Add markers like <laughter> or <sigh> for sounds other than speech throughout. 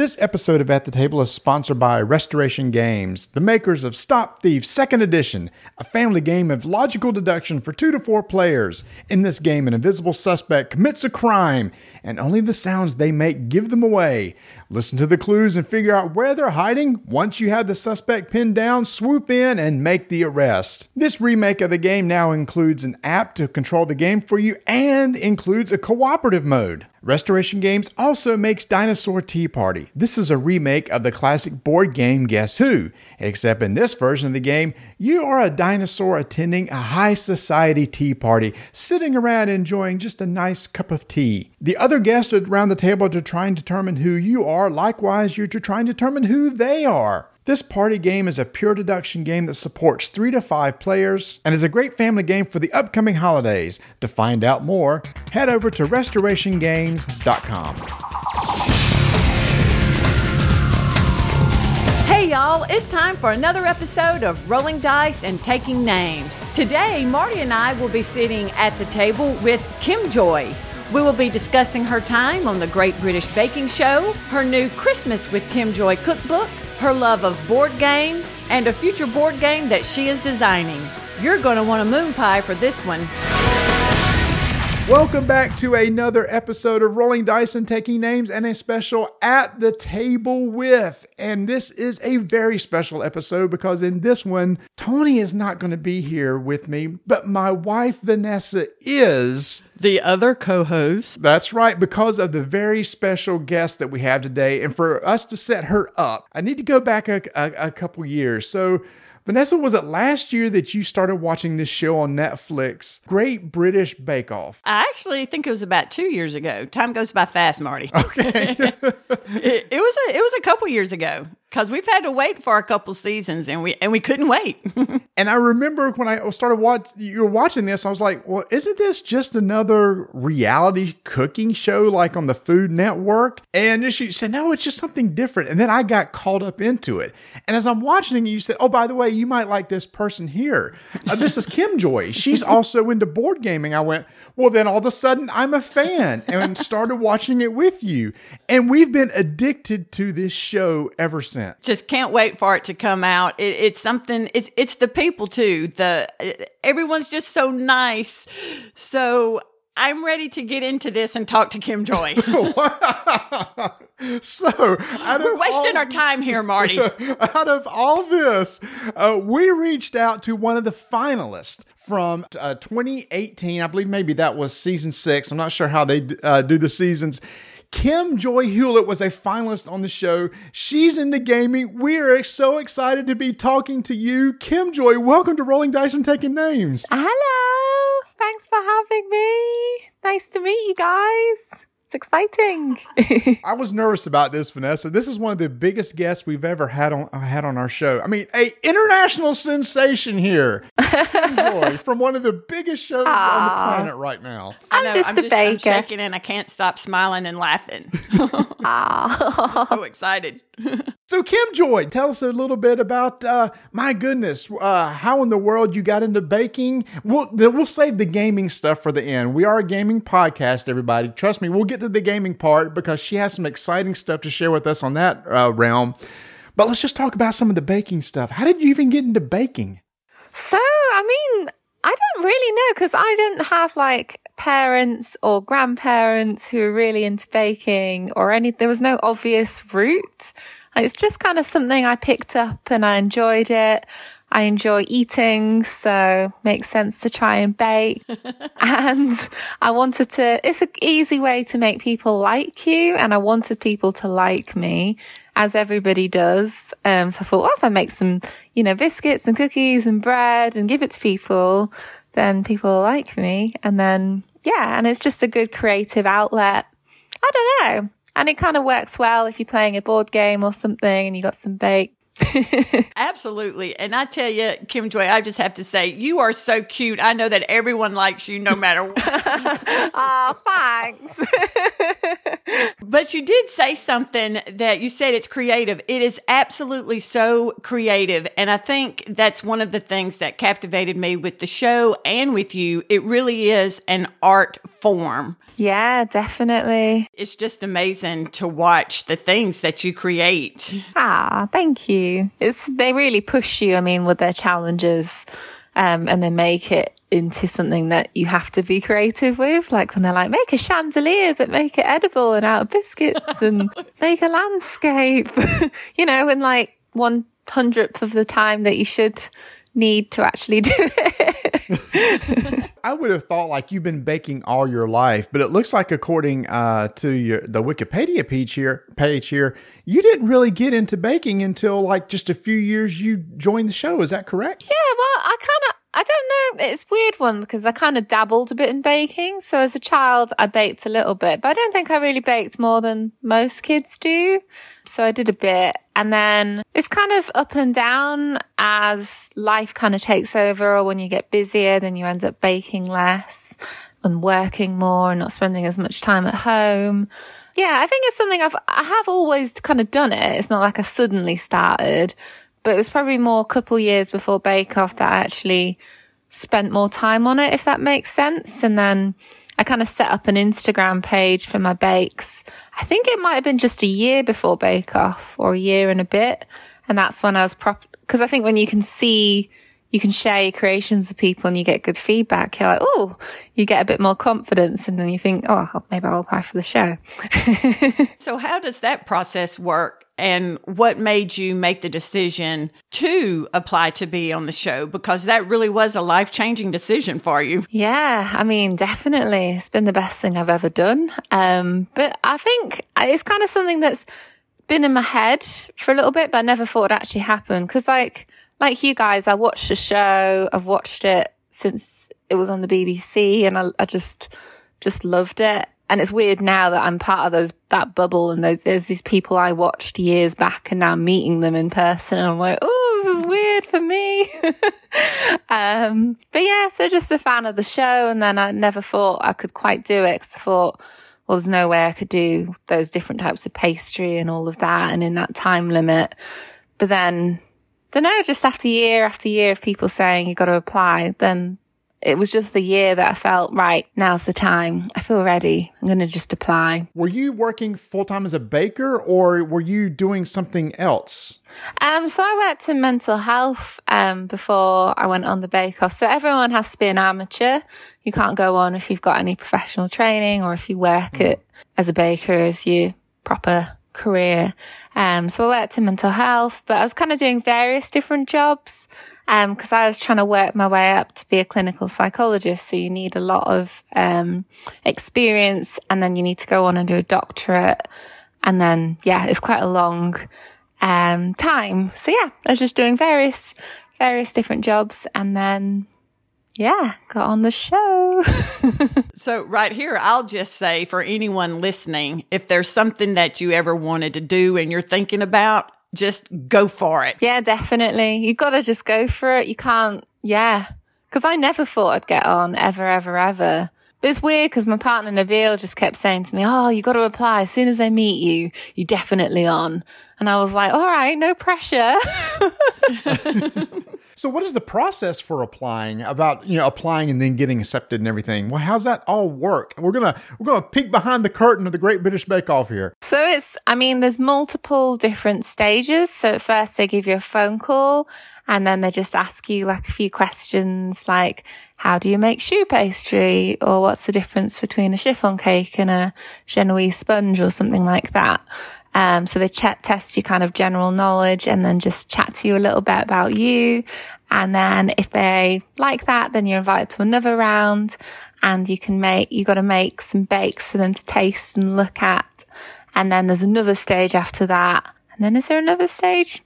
This episode of At the Table is sponsored by Restoration Games, the makers of Stop Thief Second Edition, a family game of logical deduction for two to four players. In this game, an invisible suspect commits a crime, and only the sounds they make give them away. Listen to the clues and figure out where they're hiding. Once you have the suspect pinned down, swoop in and make the arrest. This remake of the game now includes an app to control the game for you and includes a cooperative mode. Restoration Games also makes Dinosaur Tea Party. This is a remake of the classic board game Guess Who, except in this version of the game, you are a dinosaur attending a high society tea party, sitting around enjoying just a nice cup of tea. The other guests around the table to try and determine who you are, likewise, you're to try and determine who they are. This party game is a pure deduction game that supports three to five players and is a great family game for the upcoming holidays. To find out more, head over to restorationgames.com. Hey y'all, it's time for another episode of Rolling Dice and Taking Names. Today, Marty and I will be sitting at the table with Kim Joy. We will be discussing her time on the Great British Baking Show, her new Christmas with Kim Joy cookbook, her love of board games, and a future board game that she is designing. You're going to want a moon pie for this one. Welcome back to another episode of Rolling Dice and Taking Names and a special At the Table with. And this is a very special episode because in this one, Tony is not going to be here with me, but my wife Vanessa is. The other co host. That's right, because of the very special guest that we have today. And for us to set her up, I need to go back a, a, a couple years. So, Vanessa, was it last year that you started watching this show on Netflix, Great British Bake Off? I actually think it was about two years ago. Time goes by fast, Marty. Okay. <laughs> it, it was a it was a couple years ago because we've had to wait for a couple seasons and we and we couldn't wait. <laughs> and I remember when I started watch you were watching this, I was like, well, isn't this just another reality cooking show like on the Food Network? And she said, no, it's just something different. And then I got caught up into it. And as I'm watching it, you said, oh, by the way, you might like this person here. Uh, this is Kim Joy. She's also into board gaming. I went, well, then all of a sudden I'm a fan and started watching it with you. And we've been addicted to this show ever since. Just can't wait for it to come out. It, it's something. It's it's the people too. The everyone's just so nice. So I'm ready to get into this and talk to Kim Joy. <laughs> so we're wasting all, our time here, Marty. <laughs> out of all this, uh, we reached out to one of the finalists from uh, 2018. I believe maybe that was season six. I'm not sure how they uh, do the seasons. Kim Joy Hewlett was a finalist on the show. She's into gaming. We are so excited to be talking to you. Kim Joy, welcome to Rolling Dice and Taking Names. Hello. Thanks for having me. Nice to meet you guys. It's exciting. <laughs> I was nervous about this, Vanessa. This is one of the biggest guests we've ever had on uh, had on our show. I mean, a international sensation here. <laughs> Joy, from one of the biggest shows Aww. on the planet right now. I'm know, just I'm a just, baker. I'm shaking and I can't stop smiling and laughing. <laughs> I'm so excited. So, Kim Joy, tell us a little bit about. Uh, my goodness, uh, how in the world you got into baking? We'll we'll save the gaming stuff for the end. We are a gaming podcast, everybody. Trust me, we'll get to the gaming part because she has some exciting stuff to share with us on that uh, realm. But let's just talk about some of the baking stuff. How did you even get into baking? So, I mean, I don't really know because I didn't have like parents or grandparents who were really into baking or any, there was no obvious route. It's just kind of something I picked up and I enjoyed it. I enjoy eating, so makes sense to try and bake. <laughs> and I wanted to, it's an easy way to make people like you. And I wanted people to like me as everybody does. Um, so I thought, well, if I make some, you know, biscuits and cookies and bread and give it to people, then people like me. And then, yeah, and it's just a good creative outlet. I don't know. And it kind of works well if you're playing a board game or something and you got some bake <laughs> Absolutely. And I tell you, Kim Joy, I just have to say, you are so cute. I know that everyone likes you no matter what. <laughs> oh, thanks. <laughs> but you did say something that you said it's creative. It is absolutely so creative. And I think that's one of the things that captivated me with the show and with you. It really is an art form. Yeah, definitely. It's just amazing to watch the things that you create. Ah, thank you. It's they really push you. I mean, with their challenges, um, and they make it into something that you have to be creative with. Like when they're like, make a chandelier, but make it edible and out of biscuits, and <laughs> make a landscape. <laughs> you know, and like one hundredth of the time that you should need to actually do it. <laughs> I would have thought like you've been baking all your life, but it looks like according uh, to your the Wikipedia page here, page here, you didn't really get into baking until like just a few years you joined the show. Is that correct? Yeah, well, I kind of I don't know. It's weird one because I kind of dabbled a bit in baking. So as a child, I baked a little bit, but I don't think I really baked more than most kids do. So I did a bit and then it's kind of up and down as life kind of takes over or when you get busier, then you end up baking less and working more and not spending as much time at home. Yeah, I think it's something I've, I have always kind of done it. It's not like I suddenly started, but it was probably more a couple years before Bake Off that I actually spent more time on it, if that makes sense. And then I kind of set up an Instagram page for my bakes. I think it might have been just a year before Bake Off or a year and a bit. And that's when I was prop, cause I think when you can see, you can share your creations with people and you get good feedback. You're like, oh, you get a bit more confidence. And then you think, oh, maybe I'll apply for the show. <laughs> so how does that process work? And what made you make the decision to apply to be on the show because that really was a life changing decision for you. Yeah, I mean, definitely. It's been the best thing I've ever done. Um, but I think it's kind of something that's been in my head for a little bit, but I never thought it actually happened. Cause like, like you guys, I watched the show. I've watched it since it was on the BBC and I, I just, just loved it. And it's weird now that I'm part of those, that bubble and those, there's these people I watched years back and now meeting them in person and I'm like, oh, this is weird for me. <laughs> um, but yeah, so just a fan of the show. And then I never thought I could quite do it because I thought, well, there's no way I could do those different types of pastry and all of that and in that time limit. But then, don't know, just after year after year of people saying you got to apply, then it was just the year that I felt, right, now's the time. I feel ready. I'm going to just apply. Were you working full time as a baker or were you doing something else? Um, so I worked in mental health, um, before I went on the bake off. So everyone has to be an amateur. You can't go on if you've got any professional training or if you work mm. it as a baker as your proper career. Um, so I worked in mental health, but I was kind of doing various different jobs because um, I was trying to work my way up to be a clinical psychologist. So you need a lot of um, experience, and then you need to go on and do a doctorate, and then yeah, it's quite a long um, time. So yeah, I was just doing various various different jobs, and then yeah, got on the show. <laughs> so, right here, I'll just say for anyone listening, if there's something that you ever wanted to do and you're thinking about, just go for it. Yeah, definitely. You got to just go for it. You can't, yeah. Because I never thought I'd get on ever, ever, ever. But it's weird because my partner Nabil just kept saying to me, Oh, you got to apply. As soon as I meet you, you're definitely on. And I was like, All right, no pressure. <laughs> So what is the process for applying about, you know, applying and then getting accepted and everything? Well, how's that all work? We're going to we're going to peek behind the curtain of the Great British Bake Off here. So it's I mean there's multiple different stages. So at first they give you a phone call and then they just ask you like a few questions like how do you make choux pastry or what's the difference between a chiffon cake and a Genoese sponge or something like that. Um, so they chat, test your kind of general knowledge and then just chat to you a little bit about you. And then if they like that, then you're invited to another round and you can make, you got to make some bakes for them to taste and look at. And then there's another stage after that. And then is there another stage?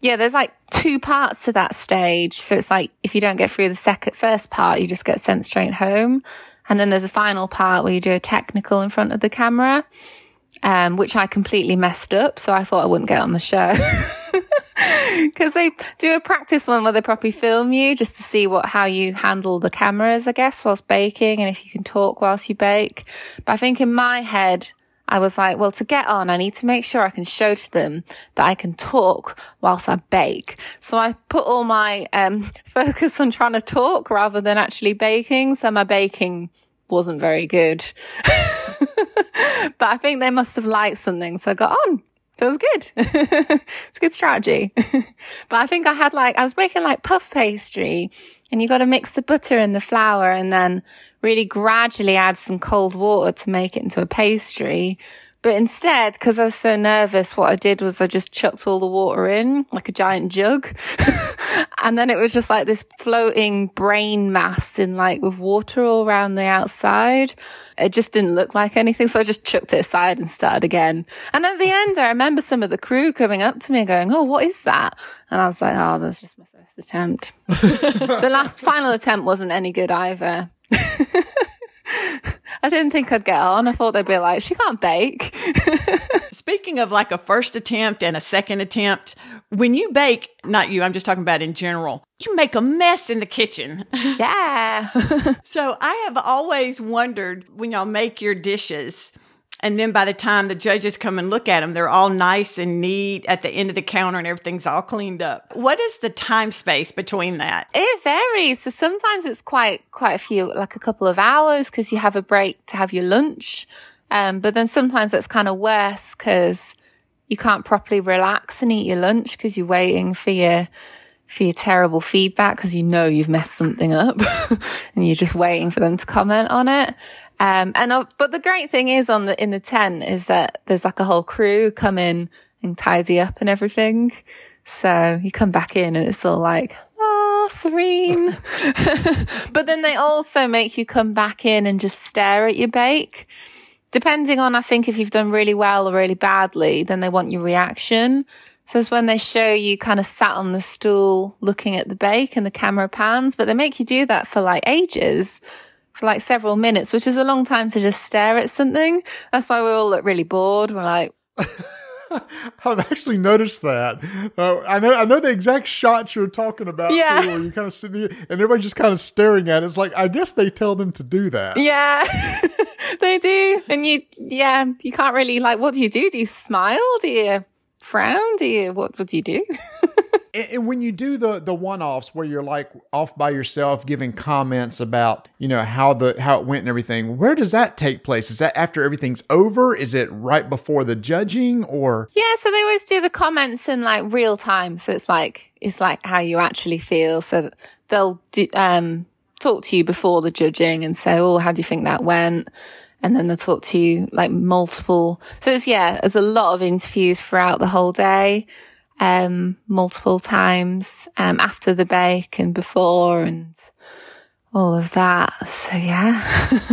Yeah, there's like two parts to that stage. So it's like if you don't get through the second, first part, you just get sent straight home. And then there's a final part where you do a technical in front of the camera um, which I completely messed up. So I thought I wouldn't get on the show. <laughs> Cause they do a practice one where they probably film you just to see what, how you handle the cameras, I guess, whilst baking and if you can talk whilst you bake. But I think in my head, I was like, well, to get on, I need to make sure I can show to them that I can talk whilst I bake. So I put all my, um, <laughs> focus on trying to talk rather than actually baking. So my baking wasn't very good. <laughs> but I think they must have liked something. So I got on. It was good. <laughs> it's a good strategy. <laughs> but I think I had like, I was making like puff pastry and you got to mix the butter and the flour and then really gradually add some cold water to make it into a pastry. But instead, because I was so nervous, what I did was I just chucked all the water in like a giant jug. <laughs> and then it was just like this floating brain mass in like with water all around the outside. It just didn't look like anything. So I just chucked it aside and started again. And at the end, I remember some of the crew coming up to me and going, Oh, what is that? And I was like, Oh, that's just my first attempt. <laughs> the last final attempt wasn't any good either. <laughs> I didn't think I'd get on. I thought they'd be like, she can't bake. <laughs> Speaking of like a first attempt and a second attempt, when you bake, not you, I'm just talking about in general, you make a mess in the kitchen. Yeah. <laughs> so I have always wondered when y'all make your dishes, and then by the time the judges come and look at them, they're all nice and neat at the end of the counter and everything's all cleaned up. What is the time space between that? It varies. So sometimes it's quite, quite a few, like a couple of hours because you have a break to have your lunch. Um, but then sometimes it's kind of worse because you can't properly relax and eat your lunch because you're waiting for your, for your terrible feedback because you know you've messed something up <laughs> and you're just waiting for them to comment on it. Um, and, uh, but the great thing is on the, in the tent is that there's like a whole crew come in and tidy up and everything. So you come back in and it's all like, oh, serene. <laughs> <laughs> but then they also make you come back in and just stare at your bake. Depending on, I think if you've done really well or really badly, then they want your reaction. So it's when they show you kind of sat on the stool looking at the bake and the camera pans, but they make you do that for like ages for like several minutes, which is a long time to just stare at something. That's why we all look really bored. We're like, <laughs> I've actually noticed that. Uh, I know I know the exact shot you're talking about. Yeah. Too, where you kind of sitting and everybody's just kind of staring at it. It's like I guess they tell them to do that. yeah, <laughs> they do. And you, yeah, you can't really like, what do you do? Do you smile? Do you frown? Do you, what, what do you do? <laughs> and, when you do the the one offs where you're like off by yourself giving comments about you know how the how it went and everything where does that take place is that after everything's over is it right before the judging or Yeah, so they always do the comments in like real time. So it's like, it's like how you actually feel. So they'll do, um, talk to you before the judging and say, Oh, how do you think that went? And then they'll talk to you like multiple. So it's, yeah, there's a lot of interviews throughout the whole day, um, multiple times, um, after the bake and before and all of that. So yeah.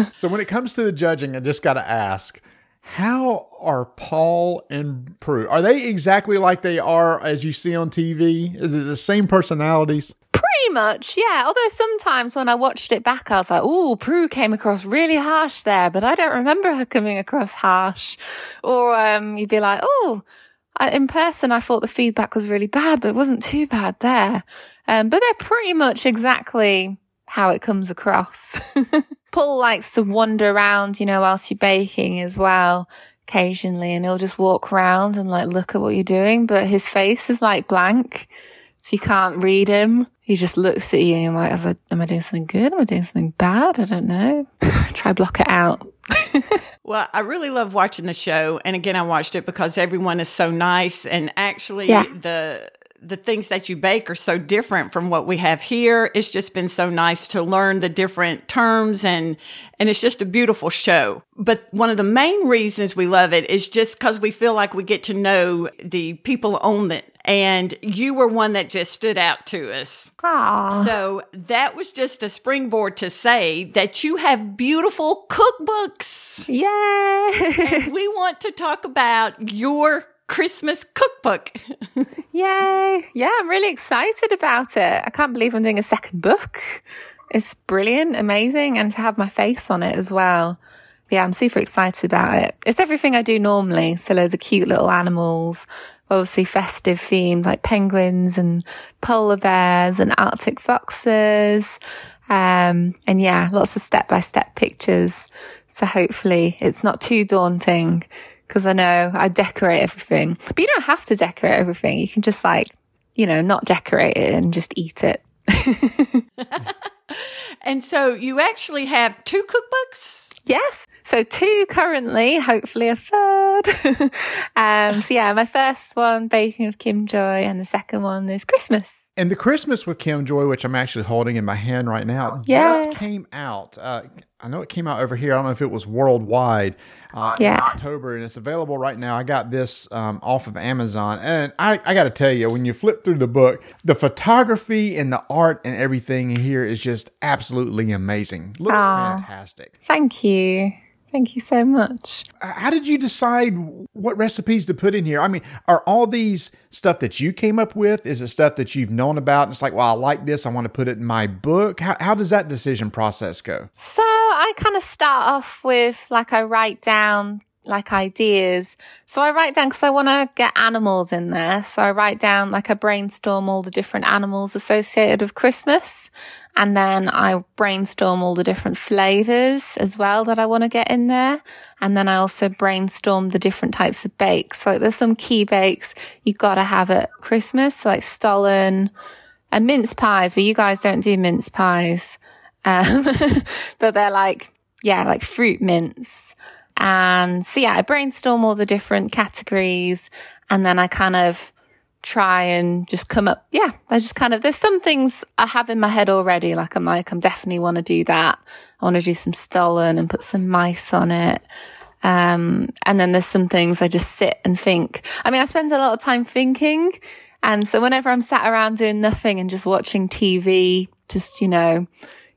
<laughs> so when it comes to the judging i just got to ask how are paul and prue are they exactly like they are as you see on tv is it the same personalities Pretty much, yeah. Although sometimes when I watched it back, I was like, "Oh, Prue came across really harsh there," but I don't remember her coming across harsh. Or um, you'd be like, "Oh, I, in person, I thought the feedback was really bad, but it wasn't too bad there." Um, but they're pretty much exactly how it comes across. <laughs> Paul likes to wander around, you know, whilst you're baking as well, occasionally, and he'll just walk around and like look at what you're doing, but his face is like blank. So you can't read him. He just looks at you and you're like, Have I, am I doing something good? Am I doing something bad? I don't know. <laughs> Try block it out. <laughs> Well, I really love watching the show, and again, I watched it because everyone is so nice, and actually, Yeah. the the things that you bake are so different from what we have here. It's just been so nice to learn the different terms, and and it's just a beautiful show. But one of the main reasons we love it is just because we feel like we get to know the people on it. And you were one that just stood out to us. Aww. So that was just a springboard to say that you have beautiful cookbooks. Yay! we want to talk about your Christmas cookbook. Yay! Yeah, I'm really excited about it. I can't believe I'm doing a second book. It's brilliant, amazing, and to have my face on it as well. Yeah, I'm super excited about it. It's everything I do normally. So loads of cute little animals, obviously festive themed like penguins and polar bears and Arctic foxes. Um, and yeah, lots of step by step pictures. So hopefully it's not too daunting because I know I decorate everything, but you don't have to decorate everything. You can just like, you know, not decorate it and just eat it. <laughs> and so you actually have two cookbooks? Yes. So two currently, hopefully a third. <laughs> um, so yeah, my first one, Baking of Kim Joy, and the second one is Christmas. And the Christmas with Kim Joy, which I'm actually holding in my hand right now, Yeah. just came out. Uh, I know it came out over here. I don't know if it was worldwide uh, in Yeah. October, and it's available right now. I got this um, off of Amazon, and I, I got to tell you, when you flip through the book, the photography and the art and everything here is just absolutely amazing. Looks Aw. fantastic. Thank you. Thank you so much. Uh, How did you decide what recipes to put in here? I mean, are all these stuff that you came up with? Is it stuff that you've known about? And it's like, well, I like this. I want to put it in my book. How, how does that decision process go? So I kind of start off with like I write down like ideas. So I write down because I want to get animals in there. So I write down like I brainstorm all the different animals associated with Christmas. And then I brainstorm all the different flavors as well that I want to get in there. And then I also brainstorm the different types of bakes. So there's some key bakes you got to have at Christmas, so like stollen and mince pies, but you guys don't do mince pies. Um, <laughs> but they're like, yeah, like fruit mince. And so, yeah, I brainstorm all the different categories and then I kind of try and just come up. Yeah, I just kind of, there's some things I have in my head already. Like I'm like, I'm definitely want to do that. I want to do some stollen and put some mice on it. Um, and then there's some things I just sit and think. I mean, I spend a lot of time thinking. And so whenever I'm sat around doing nothing and just watching TV, just, you know,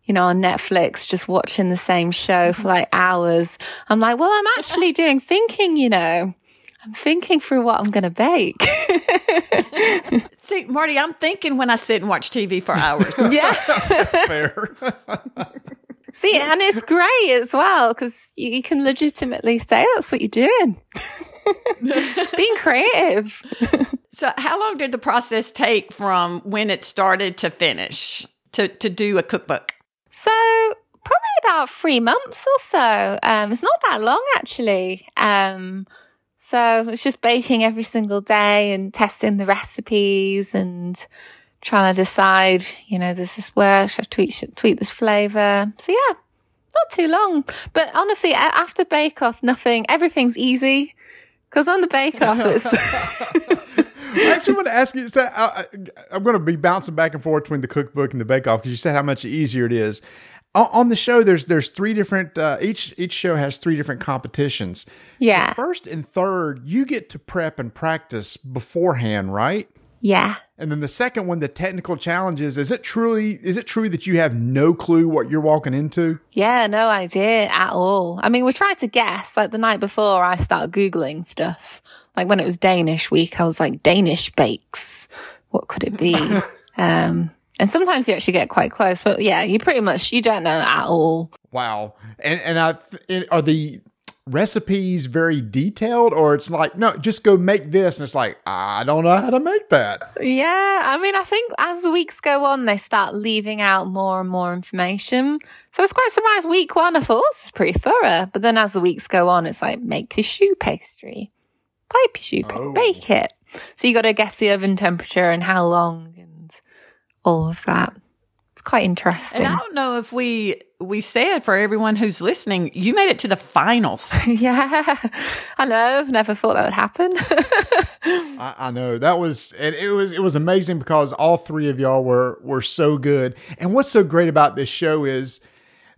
you know, on Netflix, just watching the same show for like hours, I'm like, well, I'm actually <laughs> doing thinking, you know, I'm thinking through what I'm going to bake. <laughs> See, Marty, I'm thinking when I sit and watch TV for hours. <laughs> yeah. Fair. See, and it's great as well because you, you can legitimately say that's what you're doing. Being creative. so, how long did the process take from when it started to finish to, to do a cookbook? So probably about three months or so. Um, it's not that long actually. Um, so it's just baking every single day and testing the recipes and trying to decide, you know, does this work? Should I tweak, should I tweak this flavor? So yeah, not too long. But honestly, after Bake Off, nothing, everything's easy. Cause on the Bake Off, it's, <laughs> <laughs> I actually want to ask you. So I, I, I'm going to be bouncing back and forth between the cookbook and the bake off because you said how much easier it is. On, on the show, there's there's three different. Uh, each each show has three different competitions. yeah, First and third, you get to prep and practice beforehand, right? yeah. And then the second one, the technical challenges. Is it truly? Is it true that you have no clue what you're walking into? Yeah, no idea at all. I mean, we tried to guess. Like the night before, I started Googling stuff. Like when it was Danish week, I was like, Danish bakes. What could it be? <laughs> um, and sometimes you actually get quite close, but yeah, you pretty much, you don't know at all. Wow. And and I it, are the recipes very detailed, or it's like no, just go make this, and it's like I don't know how to make that. Yeah, I mean, I think as the weeks go on, they start leaving out more and more information. So I was quite surprised. Week one, I thought this is pretty thorough, but then as the weeks go on, it's like make choux pastry, pipe your choux, Oh. bake it. So you got to guess the oven temperature and how long and all of that. It's quite interesting. And I don't know if we we said for everyone who's listening, you made it to the finals. <laughs> yeah, I know. Never thought that would happen. <laughs> I, I know that was and it was it was amazing because all three of y'all were were so good. And what's so great about this show is.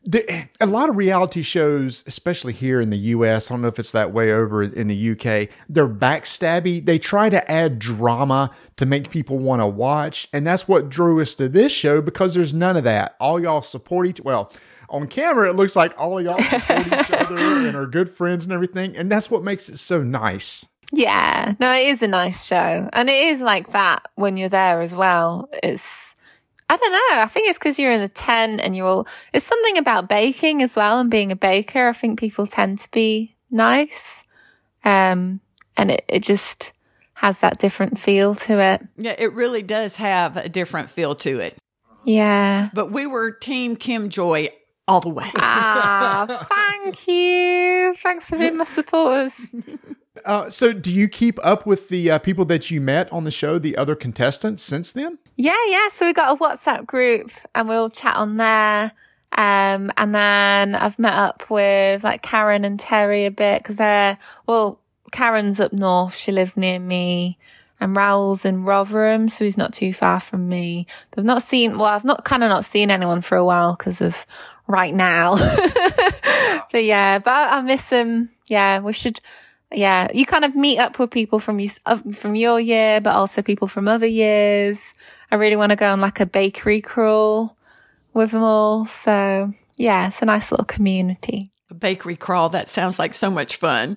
The, a lot of reality shows, especially here in the US, I don't know if it's that way over in the UK, they're backstabby. They try to add drama to make people want to watch. And that's what drew us to this show because there's none of that. All y'all support each well, on camera it looks like all of y'all support each <laughs> other and are good friends and everything. And that's what makes it so nice. Yeah, no, it is a nice show. And it is like that when you're there as well. It's, I don't know. I think it's because you're in the tent and you're all, it's something about baking as well and being a baker. I think people tend to be nice. Um, and it, it just has that different feel to it. yeah, it really does have a different feel to it. Yeah. But we were Team Kim Joy all the way. Ah, <laughs> thank you. Thanks for being my supporters. <laughs> Uh, so, do you keep up with the uh, people that you met on the show, the other contestants, since then? Yeah, yeah. So we got a WhatsApp group and we'll chat on there. Um, and then I've met up with like Karen and Terry a bit because they're, well, Karen's up north. She lives near me and Rahul's in Rotherham. So he's not too far from me. I've not seen, well, I've not kind of not seen anyone for a while because of right now. <laughs> but yeah, but I, I miss him. Yeah, we should, yeah, you kind of meet up with people from you, uh, from your year, but also people from other years. I really want to go on like a bakery crawl with them all. So yeah, it's a nice little community. A bakery crawl. That sounds like so much fun.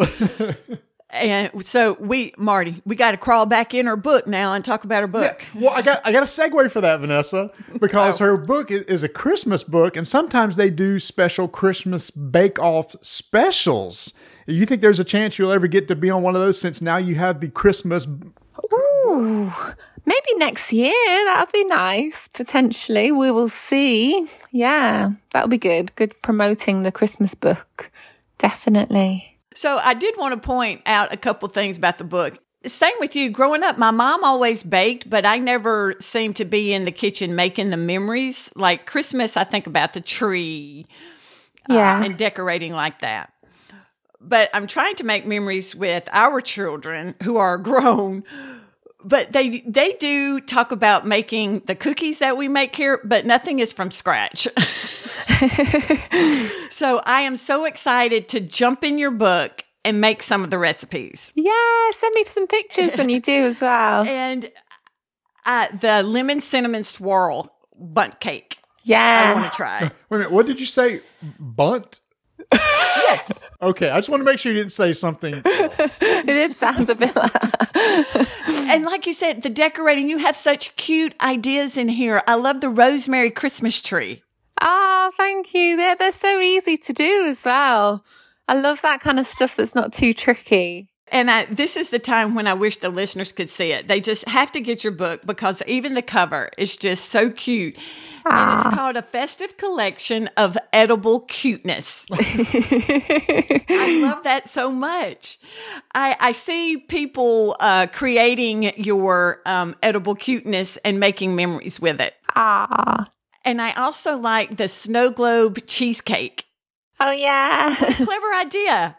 <laughs> and so we, Marty, we got to crawl back in her book now and talk about her book. Yeah, well, I got I got a segue for that, Vanessa, <laughs> because oh. her book is a Christmas book, and sometimes they do special Christmas bake off specials. You think there's a chance you'll ever get to be on one of those since now you have the Christmas? Ooh, Maybe next year. That would be nice. Potentially. We will see. Yeah, that'll be good. Good promoting the Christmas book. Definitely. So I did want to point out a couple things about the book. Same with you. Growing up, my mom always baked, but I never seemed to be in the kitchen making the memories. Like Christmas, I think about the tree uh, yeah. Uh, and decorating like that but I'm trying to make memories with our children who are <laughs> grown but they they do talk about making the cookies that we make here, but nothing is from scratch. <laughs> so I am so excited to jump in your book and make some of the recipes. Yeah, send me some pictures when you do as well. <laughs> And uh, the lemon cinnamon swirl Bundt cake. Yeah, I want to try. Wait a minute, what did you say? Bundt? Yes. <laughs> Okay, I just want to make sure you didn't say something <laughs> else. it did sound a bit like. and like you said, the decorating, you have such cute ideas in here. I love the rosemary Christmas tree. Oh, thank you. They're, they're so easy to do as well. I love that kind of stuff that's not too tricky. And I, this is the time when I wish the listeners could see it. They just have to get your book because even the cover is just so cute. And it's ah. called A Festive Collection of Edible Cuteness. <laughs> I love that so much. I, I see people uh, creating your um, edible cuteness and making memories with it. Ah. And I also like the snow globe cheesecake. Oh, yeah. Clever idea.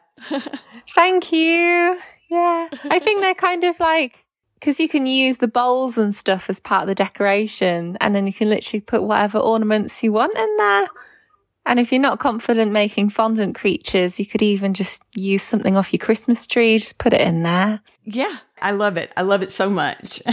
Thank you. Yeah. I think they're kind of like, because you can use the bowls and stuff as part of the decoration, and then you can literally put whatever ornaments you want in there. And if you're not confident making fondant creatures, you could even just use something off your Christmas tree, just put it in there. Yeah, I love it. I love it so much. <laughs>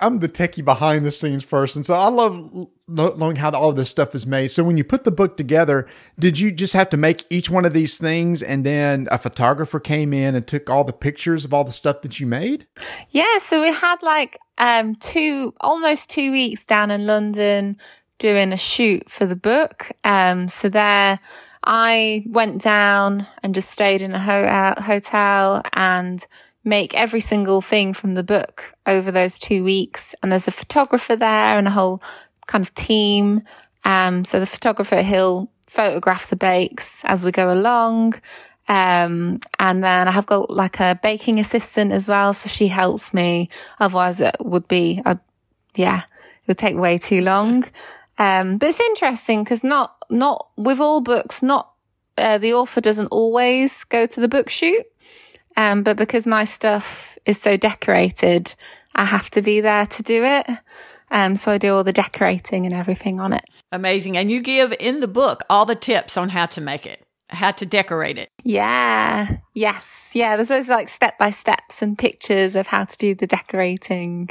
I'm the techie behind the scenes person, so I love knowing how all this stuff is made. So when you put the book together, did you just have to make each one of these things, and then a photographer came in and took all the pictures of all the stuff that you made? Yeah, so we had like um two almost two weeks down in London doing a shoot for the book. Um, so there. I went down and just stayed in a ho- hotel and make every single thing from the book over those two weeks. And there's a photographer there and a whole kind of team. Um, so the photographer, he'll photograph the bakes as we go along. Um, and then I have got like a baking assistant as well. So she helps me. Otherwise it would be, a, yeah, it would take way too long. <laughs> Um, but it's interesting because not, not with all books, not, uh, the author doesn't always go to the book shoot. Um, but because my stuff is so decorated, I have to be there to do it. Um, so I do all the decorating and everything on it. Amazing. And you give in the book all the tips on how to make it, how to decorate it. Yeah. Yes. Yeah. There's those like step by steps and pictures of how to do the decorating.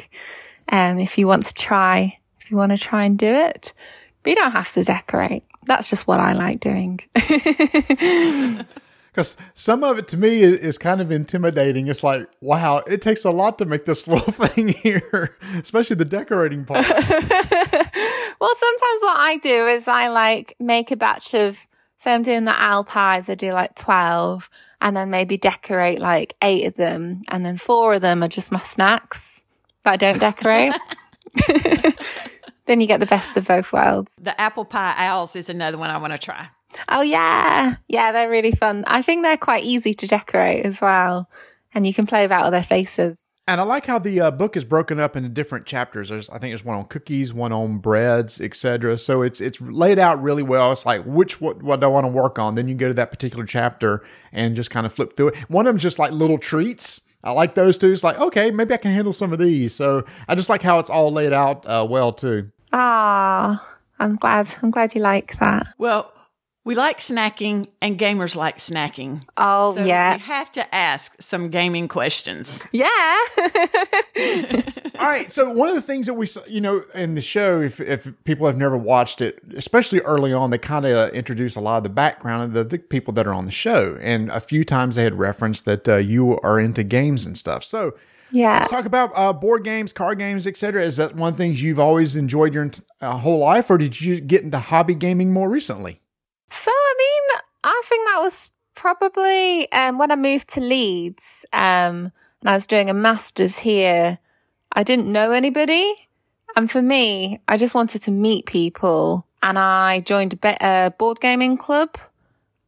Um, if you want to try, if you want to try and do it, but you don't have to decorate. That's just what I like doing. <laughs> because some of it to me is, is, kind of intimidating. It's like, wow, it takes a lot to make this <laughs> little thing here, especially the decorating part. <laughs> well, sometimes what I do is I like make a batch of, say I'm doing the owl pies, I do like 12 and then maybe decorate like eight of them. And then four of them are just my snacks that I don't decorate. Then you get the best of both worlds. The apple pie owls is another one I want to try. Oh yeah. Yeah, they're really fun. I think they're quite easy to decorate as well. And you can play about with their faces. And I like how the uh, book is broken up into different chapters. There's, I think there's one on cookies, one on breads, etc. So it's it's laid out really well. It's like which what what do I want to work on? Then you go to that particular chapter and just kind of flip through it. One of them's just like little treats. I like those two. It's like okay, maybe I can handle some of these. So I just like how it's all laid out uh, well too. Ah, I'm glad. I'm glad you like that. Well, we like snacking and gamers like snacking. Oh, So yeah. We have to ask some gaming questions. Yeah. <laughs> All right. So one of the things that we, saw, you know, in the show, if if people have never watched it, especially early on, they kind of introduce a lot of the background of the, the people that are on the show, and a few times they had referenced that uh, you are into games and stuff. So yeah. let's talk about uh, board games, card games, etc. Is that one of the things you've always enjoyed your uh, whole life, or did you get into hobby gaming more recently? So, I mean, I think that was probably um, when I moved to Leeds um, and I was doing a master's here. I didn't know anybody. And for me, I just wanted to meet people. And I joined a, be- a board gaming club.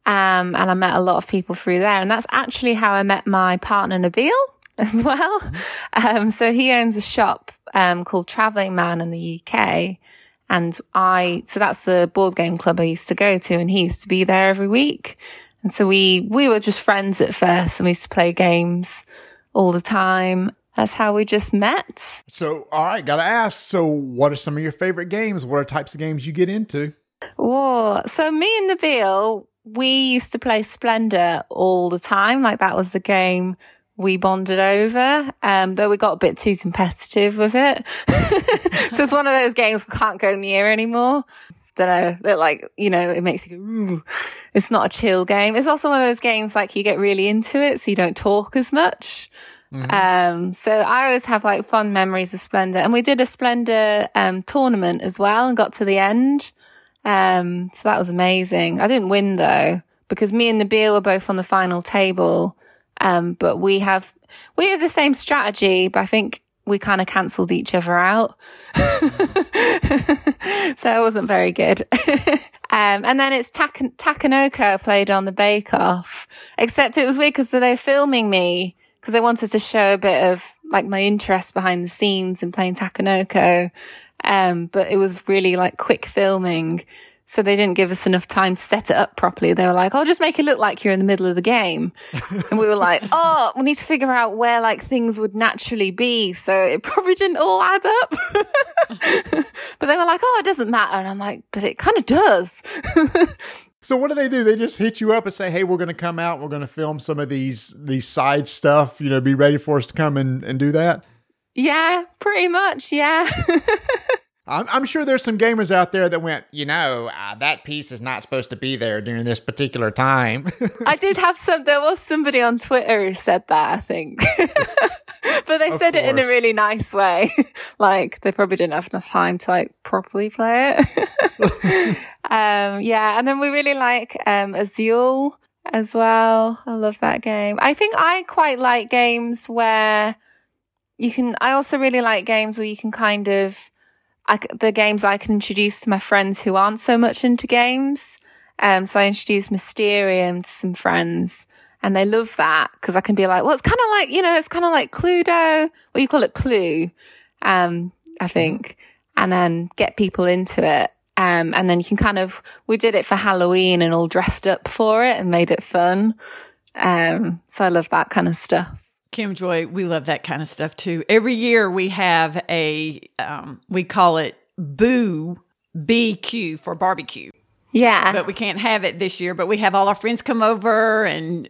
Um, and I met a lot of people through there. And that's actually how I met my partner, Nabil, as <laughs> well. Um, so he owns a shop um, called Traveling Man in the UK. And I, so that's the board game club I used to go to and he used to be there every week. And so we, we were just friends at first and we used to play games all the time. That's how we just met. So, all right, gotta ask. So, what are some of your favorite games? What are types of games you get into? Whoa. So me and Nabil, we used to play Splendor all the time. Like that was the game we bonded over. Um, though we got a bit too competitive with it. <laughs> so it's one of those games we can't go near anymore. Don't know. That like, you know, it makes you go, Ooh. it's not a chill game. It's also one of those games like you get really into it. So you don't talk as much. Um, so I always have like fond memories of Splendor and we did a Splendor, um, tournament as well and got to the end. Um, so that was amazing. I didn't win though, because me and Nabil were both on the final table. Um, but we have, we have the same strategy, but I think we kind of cancelled each other out. <laughs> so it wasn't very good. <laughs> um, and then it's Tak- Takenoko I played on the Bake Off, except it was weird because they were filming me because they wanted to show a bit of like my interest behind the scenes in playing Takenoko. Um, but it was really like quick filming. So they didn't give us enough time to set it up properly. They were like, oh, just make it look like you're in the middle of the game. and we were like, <laughs> oh, we need to figure out where like things would naturally be. So it probably didn't all add up. <laughs> but they were like, oh, it doesn't matter. And I'm like, but it kind of does. <laughs> So what do they do? They just hit you up and say, "Hey, we're going to come out. We're going to film some of these these side stuff. You know, be ready for us to come and, and do that." yeah, pretty much. Yeah. I'm, I'm sure there's some gamers out there that went, you know, uh, that piece is not supposed to be there during this particular time. <laughs> I did have some, there was somebody on Twitter who said that, I think. <laughs> but they Of said it in a really nice way. <laughs> like they probably didn't have enough time to like properly play it. um, yeah. And then we really like, um, Azul as well. I love that game. I think I quite like games where you can, I also really like games where you can kind of, I the games I can introduce to my friends who aren't so much into games. Um, so I introduced Mysterium to some friends and they love that because I can be like, well, it's kind of like, you know, it's kind of like Cluedo, or you call it Clue, um, I think, and then get people into it. Um, and then you can kind of, we did it for Halloween and all dressed up for it and made it fun. Um, so I love that kind of stuff. Kim Joy, we love that kind of stuff too. Every year we have a, um, we call it Boo BQ for barbecue, Yeah. but we can't have it this year. But we have all our friends come over and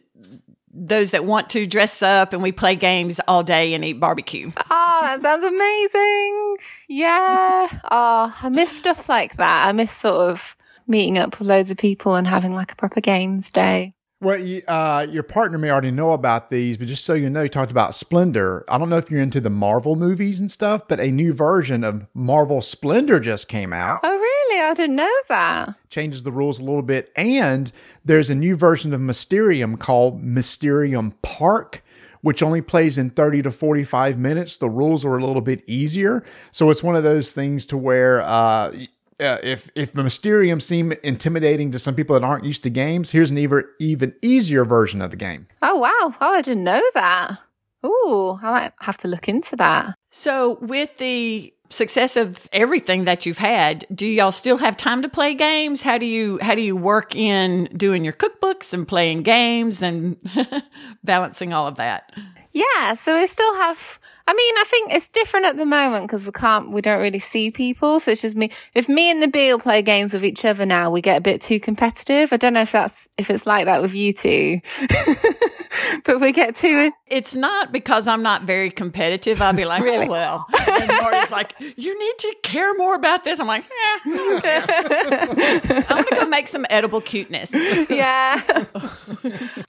those that want to dress up and we play games all day and eat barbecue. Oh, that sounds amazing. Yeah. Oh, I miss stuff like that. I miss sort of meeting up with loads of people and having like a proper games day. Well, you, uh, your partner may already know about these, but just so you know, you talked about Splendor. I don't know if you're into the Marvel movies and stuff, but a new version of Marvel Splendor just came out. Oh, really? I didn't know that. changes the rules a little bit. And there's a new version of Mysterium called Mysterium Park, which only plays in 30 to 45 minutes. The rules are a little bit easier. So it's one of those things to where, uh, uh, if if the Mysterium seem intimidating to some people that aren't used to games, here's an even even easier version of the game. Oh, wow. Oh, I didn't know that. Ooh, I might have to look into that. So, with the success of everything that you've had, do y'all still have time to play games? How do you how do you work in doing your cookbooks and playing games and <laughs> balancing all of that? Yeah, so we still have I mean, I think it's different at the moment because we can't, we don't really see people. So it's just me. If me and Nabil play games with each other now, we get a bit too competitive. I don't know if that's, if it's like that with you two, <laughs> but we get too. It's not because I'm not very competitive. I'll be like, <laughs> really? Oh, well. And Marty's like, you need to care more about this. I'm like, eh. I'm going to go make some edible cuteness. <laughs> Yeah.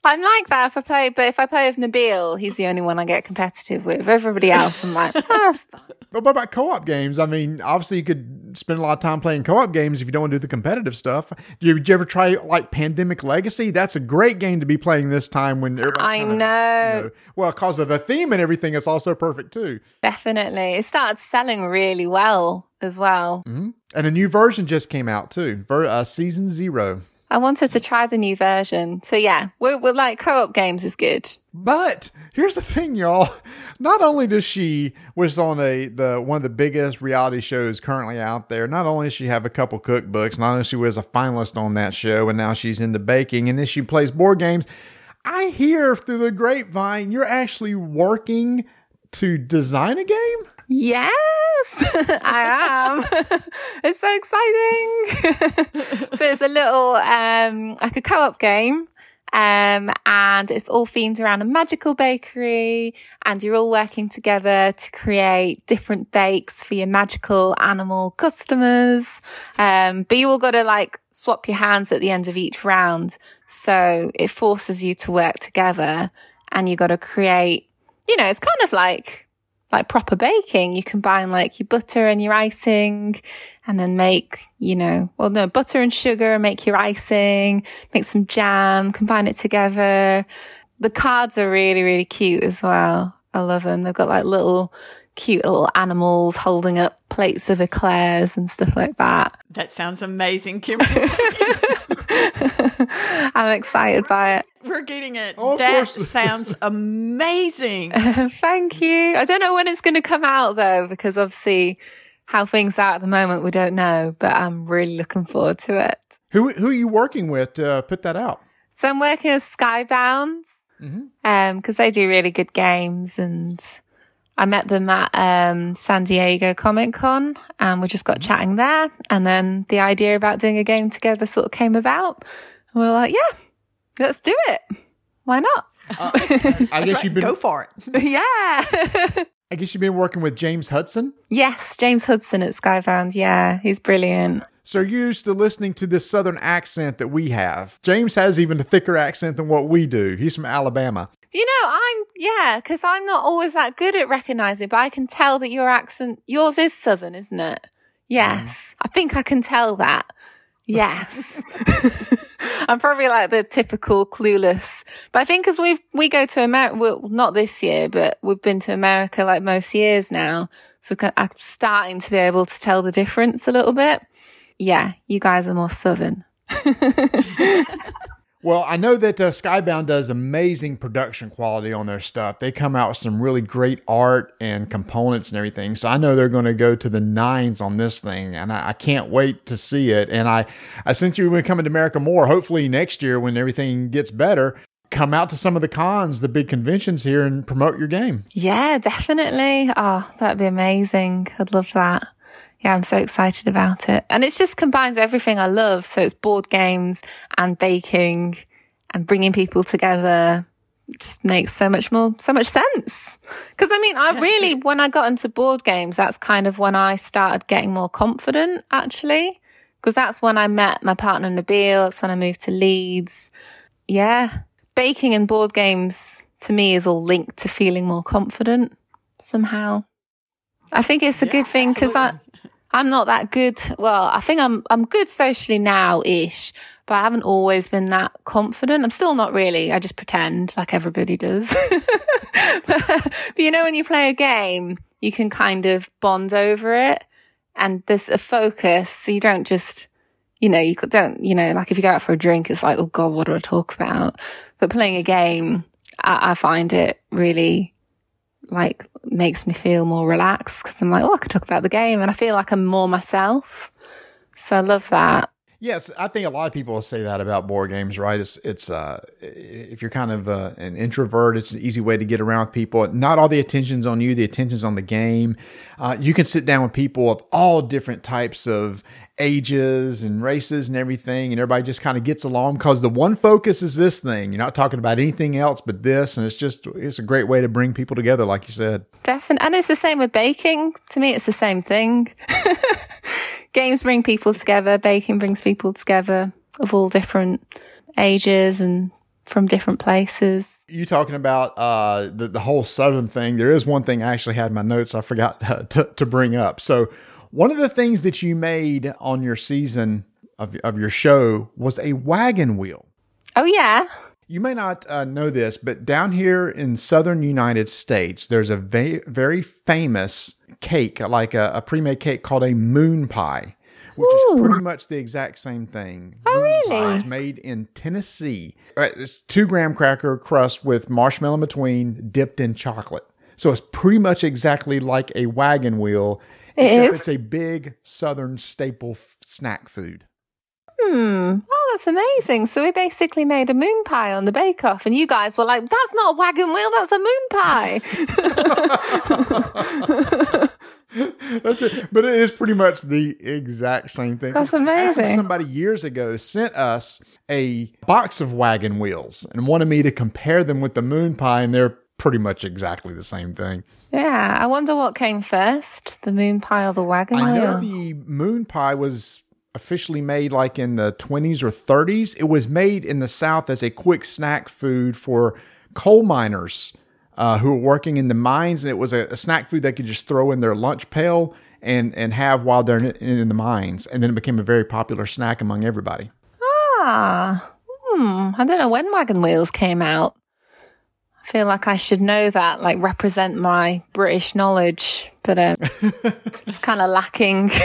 I'm like that if I play, but if I play with Nabil, he's the only one I get competitive with. Everybody else, I'm like, oh. But what about co-op games? I mean, obviously you could spend a lot of time playing co-op games if you don't want to do the competitive stuff. Did you, did you ever try like Pandemic Legacy? That's a great game to be playing this time when I kinda, know. You know. Well, because of the theme and everything, it's also perfect too. Definitely, it started selling really well as well. Mm-hmm. And a new version just came out too, for uh, season zero. I wanted to try the new version. So yeah, we're, we're like co-op games is good. But here's the thing, y'all. Not only does she was on a the one of the biggest reality shows currently out there. Not only does she have a couple cookbooks, not only she was a finalist on that show, and now she's into baking, and then she plays board games. I hear through the grapevine you're actually working to design a game. Yes, <laughs> I am. <laughs> it's so exciting. <laughs> so it's a little, um, like a co-op game. Um, and it's all themed around a magical bakery and you're all working together to create different bakes for your magical animal customers. Um, but you all got to like swap your hands at the end of each round. So it forces you to work together and you got to create, you know, it's kind of like like proper baking. You combine like your butter and your icing and then make, you know, well, no, butter and sugar, make your icing, make some jam, combine it together. The cards are really, really cute as well. I love them. They've got like little cute little animals holding up plates of eclairs and stuff like that. That sounds amazing, Kim. <laughs> I'm excited by it. We're getting it. Oh, that <laughs> sounds amazing. <laughs> Thank you. I don't know when it's going to come out though, because obviously how things are at the moment, we don't know, but I'm really looking forward to it. Who, who are you working with to put that out? So I'm working with Skybound, mm-hmm. um, cause they do really good games and I met them at um, San Diego Comic Con and we just got chatting there. And then the idea about doing a game together sort of came about. And we are like, yeah, let's do it. Why not? Uh, <laughs> I guess you've been go for it. <laughs> yeah. <laughs> I guess you've been working with James Hudson. Yes, James Hudson at Skybound. Yeah, he's brilliant. So you're used to listening to this southern accent that we have. James has even a thicker accent than what we do. He's from Alabama. You know, I'm yeah, because I'm not always that good at recognizing, but I can tell that your accent, yours is southern, isn't it? Yes, mm. I think I can tell that. Yes, <laughs> I'm probably like the typical clueless, but I think as we we go to America, well, not this year, but we've been to America like most years now, so I'm starting to be able to tell the difference a little bit. Yeah, you guys are more southern. <laughs> Well, I know that uh, Skybound does amazing production quality on their stuff. They come out with some really great art and components and everything. So I know they're going to go to the nines on this thing, and I, I, can't wait to see it. And I, I since you've been coming to America more, hopefully next year when everything gets better, come out to some of the cons, the big conventions here, and promote your game. Yeah, definitely. Oh, that'd be amazing. I'd love that yeah, I'm so excited about it. And it just combines everything I love. So it's board games and baking and bringing people together. It just makes so much more, so much sense. Cause I mean, I really, when I got into board games, that's kind of when I started getting more confident actually. Cause that's when I met my partner Nabil. That's when I moved to Leeds. Yeah. Baking and board games to me is all linked to feeling more confident somehow. I think it's a yeah, good thing because I, I'm not that good. Well, I think I'm, I'm good socially now ish, but I haven't always been that confident. I'm still not really. I just pretend like everybody does. but, <laughs> but you know, when you play a game, you can kind of bond over it and there's a focus. So you don't just, you know, you don't, you know, like if you go out for a drink, it's like, oh God, what do I talk about? But playing a game, I, I find it really like makes me feel more relaxed because I'm like, oh, I could talk about the game and I feel like I'm more myself. So I love that. Yes, I think a lot of people say that about board games, right? It's it's uh, if you're kind of uh, an introvert, it's an easy way to get around with people. Not all the attention's on you; the attention's on the game. Uh, you can sit down with people of all different types of ages and races and everything, and everybody just kind of gets along because the one focus is this thing. You're not talking about anything else but this, and it's just it's a great way to bring people together, like you said. Definitely, and it's the same with baking. To me, it's the same thing. <laughs> games bring people together. Baking brings people together of all different ages and from different places. You talking about uh, the the whole southern thing? There is one thing I actually had in my notes I forgot <laughs> to, to, to bring up. So one of the things that you made on your season of of your show was a wagon wheel. Oh yeah. You may not uh, know this, but down here in southern United States, there's a va- very famous cake, like a, a pre-made cake called a moon pie, which Ooh. is pretty much the exact same thing. Oh, moon really? It's made in Tennessee. It's two graham cracker crust with marshmallow in between, dipped in chocolate. So it's pretty much exactly like a wagon wheel. It is. It's a big southern staple f- snack food. Hmm. Oh, that's amazing. So we basically made a moon pie on the bake off, and you guys were like, that's not a wagon wheel, that's a moon pie. <laughs> that's it. But it is pretty much the exact same thing. That's amazing. somebody years ago sent us a box of wagon wheels and wanted me to compare them with the moon pie, and they're pretty much exactly the same thing. Yeah. I wonder what came first, the moon pie or the wagon I wheel? know the moon pie was officially made like in the 20s or 30s. It was made in the South as a quick snack food for coal miners uh, who were working in the mines, and it was a, a, snack food they could just throw in their lunch pail and and have while they're in, in the mines. And then it became a very popular snack among everybody. Ah, hmm. I don't know when wagon wheels came out. I feel like I should know that, like represent my British knowledge, but um, <laughs> it's kind of lacking. <laughs>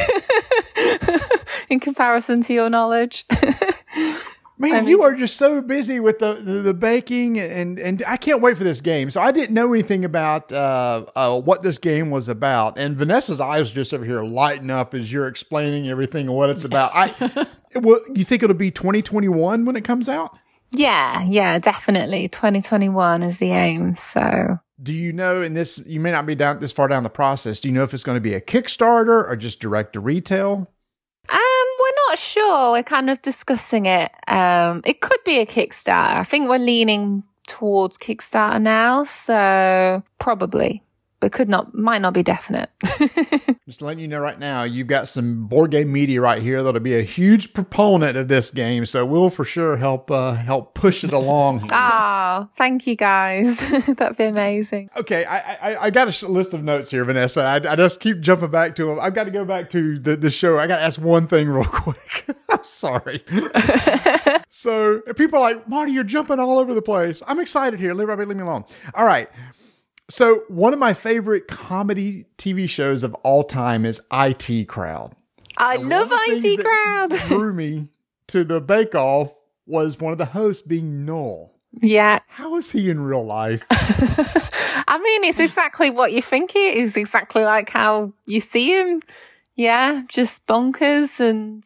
in comparison to your knowledge. <laughs> Man, I mean, you are just so busy with the, the, the, baking and, and I can't wait for this game. So I didn't know anything about uh, uh, what this game was about. And Vanessa's eyes just over here lighting up as you're explaining everything and what it's yes. about. I, well, you think it'll be 2021 when it comes out? Yeah, yeah, definitely. 2021 is the aim. So do you know in this you may not be down this far down the process do you know if it's going to be a kickstarter or just direct to retail um, we're not sure. We're kind of discussing it. Um, it could be a Kickstarter. I think we're leaning towards Kickstarter now, so probably but could not might not be definite. <laughs> Just letting you know right now, you've got some board game media right here that'll be a huge proponent of this game, so we'll for sure help uh, help push it along. <laughs> Ah, oh, thank you guys. <laughs> That'd be amazing. Okay, I, I, I got a list of notes here, Vanessa. I, I, just keep jumping back to them. I've got to go back to the, the show. I got to ask one thing real quick. I'm sorry. so people are like, Marty, you're jumping all over the place. I'm excited here. Leave, leave me alone. All right. So, one of my favorite comedy TV shows of all time is IT Crowd. I and love IT Crowd. <laughs> drew me to the Bake Off was one of the hosts being Noel. Yeah. How is he in real life? <laughs> I mean, it's exactly what you think it is, exactly like how you see him. Yeah, just bonkers and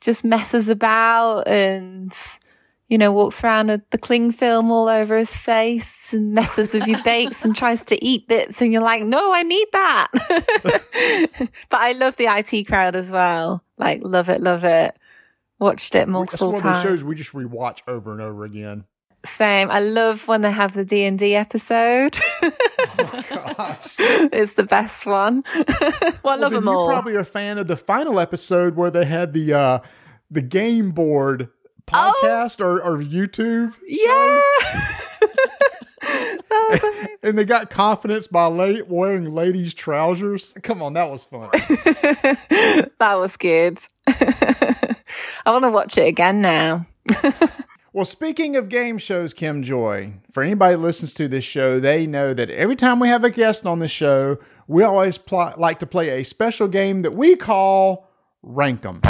just messes about and you know, walks around with the cling film all over his face and messes with your bakes and tries to eat bits. And you're like, no, I need that. <laughs> but I love the IT crowd as well. Like, love it, love it. Watched it multiple That's one times. Of those shows we just rewatch over and over again. Same. I love when they have the D and D episode. oh gosh, <laughs> it's the best one. <laughs> well, I love them all. You're probably a fan of the final episode where they had the uh, the game board podcast oh, or, or YouTube. Yeah. <laughs> and they got confidence by late wearing ladies' trousers. Come on, that was fun. <laughs> that was good. <laughs> I want to watch it again now. well, speaking of game shows, Kim Joy, for anybody who listens to this show, they know that every time we have a guest on the show, we always pl- like to play a special game that we call Rank 'em.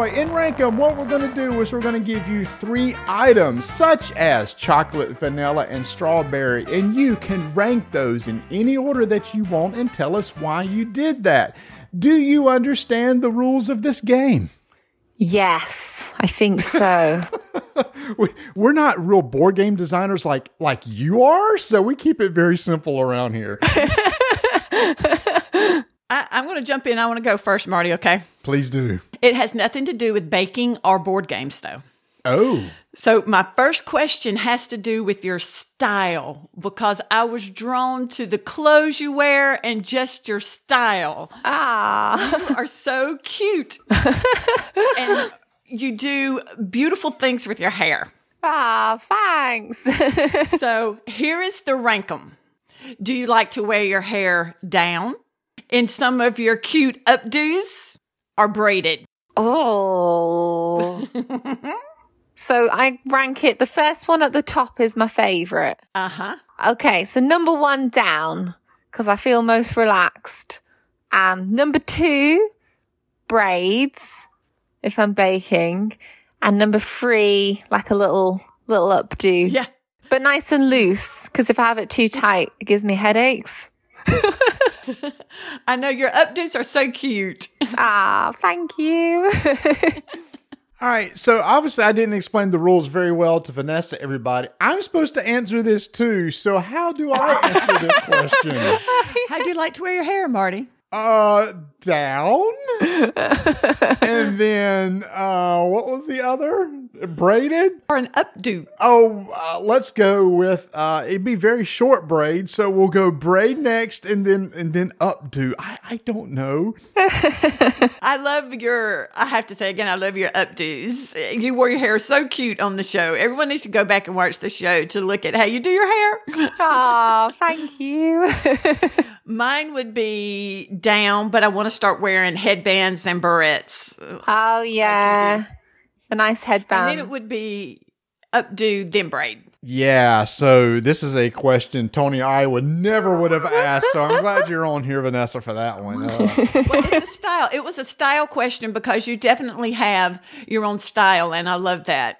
Kim Joy, in Rankum, what we're going to do is we're going to give you three items, such as chocolate, vanilla, and strawberry, and you can rank those in any order that you want and tell us why you did that. Do you understand the rules of this game? Yes, I think so. <laughs> We- We're not real board game designers like like you are, so we keep it very simple around here. <laughs> I, I'm going to jump in. I want to go first, Marty, okay? Please do. It has nothing to do with baking or board games, though. Oh, So, my first question has to do with your style because I was drawn to the clothes you wear and just your style. ah, You are so cute. <laughs> and you do beautiful things with your hair. ah, thanks. <laughs> So, here is the rankum. Do you like to wear your hair down in some of your cute updos or braided? Oh. <laughs> so I rank it. The first one at the top is my favorite. Uh huh. Okay, so number one down because I feel most relaxed. Um, number two, braids if I'm baking, and number three, like a little little updo, Yeah. but nice and loose because if I have it too tight, it gives me headaches. <laughs> I know your updos are so cute. <laughs> ah, thank you. <laughs> All right, so obviously I didn't explain the rules very well to Vanessa, everybody. I'm supposed to answer this too, so how do I answer this question? How do you like to wear your hair, Marty? Uh, down? <laughs> and then, uh, what was the other? Braided? Or an updo? Oh, uh, let's go with, uh, it'd be very short braid, so we'll go braid next and then, and then updo. I, I don't know. <laughs> I love your, I have to say again, I love your updos. You wore your hair so cute on the show. Everyone needs to go back and watch the show to look at how you do your hair. <laughs> Ah, thank you. Mine would be down, but I want to start wearing headbands and barrettes. oh yeah, a nice And headband. then it would be updo, then braid. Yeah, so this is a question Tony I would never would have asked, so I'm glad you're on here, Vanessa, for that one. Uh, <laughs> Well, it's a style. It was a style question because you definitely have your own style, and I love that.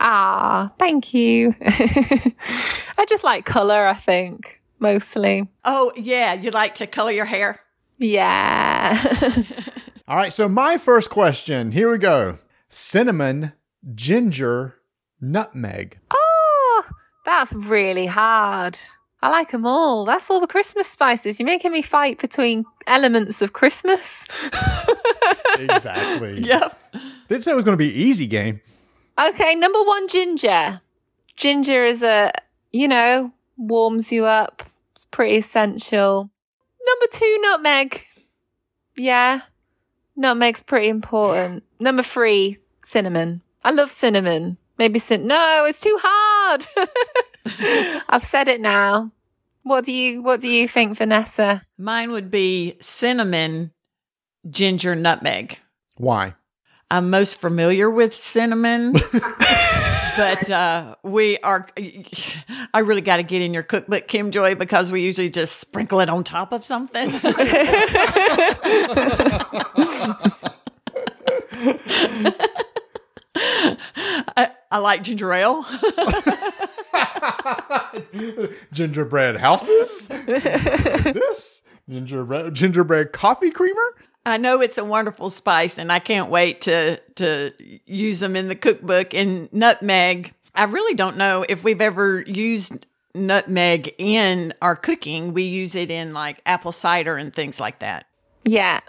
Ah, thank you. <laughs> I just like color, I think, mostly. Oh, yeah, you like to color your hair? Yeah. <laughs> <laughs> All right, so my first question here we go cinnamon, ginger, nutmeg. oh, that's really hard. I like them all. That's all the Christmas spices. You're making me fight between elements of Christmas. <laughs> Exactly. Yep. Didn't say it was going to be an easy game. Okay, number one, ginger. Ginger is a, you know, warms you up. It's pretty essential. Number two, nutmeg. Yeah, nutmeg's pretty important. Number three, cinnamon. I love cinnamon. Maybe cin. No, it's too hard. <laughs> I've said it now. What do you What do you think, Vanessa? Mine would be cinnamon, ginger, nutmeg. Why? I'm most familiar with cinnamon, <laughs> but uh, we are. I really got to get in your cookbook, Kim Joy, because we usually just sprinkle it on top of something. I, I like ginger ale. <laughs> Gingerbread houses? <laughs> this? Gingerbread, gingerbread coffee creamer? I know it's a wonderful spice, and I can't wait to to use them in the cookbook. And nutmeg, I really don't know if we've ever used nutmeg in our cooking. We use it in like apple cider and things like that. Yeah.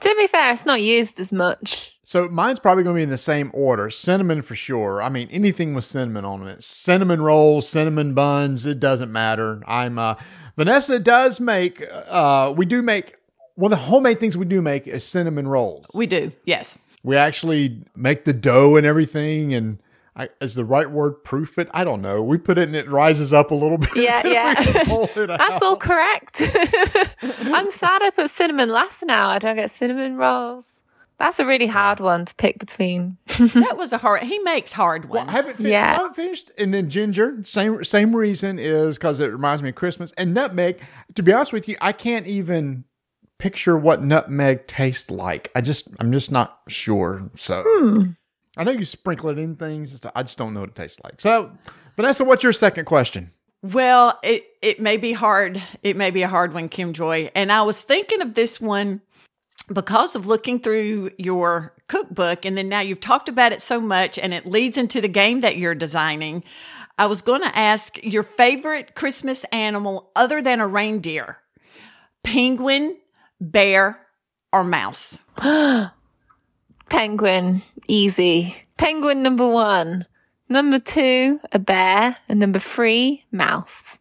To be fair, it's not used as much. So mine's probably going to be in the same order. Cinnamon for sure. I mean, anything with cinnamon on it. Cinnamon rolls, cinnamon buns, it doesn't matter. I'm uh Vanessa does make uh we do make one of the homemade things we do make is cinnamon rolls. We do, yes. We actually make the dough and everything and I, is the right word proof it? I don't know. We put it and it rises up a little bit. Yeah, <laughs> yeah. We pull it <laughs> That's all correct. <laughs> I'm sad I put cinnamon last now. I don't get cinnamon rolls. That's a really hard one to pick between. That was a hard. He makes hard Well, ones. I haven't, fin- Yeah. I haven't finished. And then ginger, same same reason is because it reminds me of Christmas. And nutmeg, to be honest with you, I can't even picture what nutmeg tastes like. I just, I'm just not sure. So hmm. I know you sprinkle it in things. I just don't know what it tastes like. So, Vanessa, what's your second question? Well, it it may be hard. It may be a hard one, Kim Joy. And I was thinking of this one because of looking through your cookbook and then now you've talked about it so much and it leads into the game that you're designing. I was going to ask your favorite Christmas animal other than a reindeer. Penguin, bear, or mouse? <gasps> Penguin, easy. Penguin number one. Number two, a bear. And number three, mouse.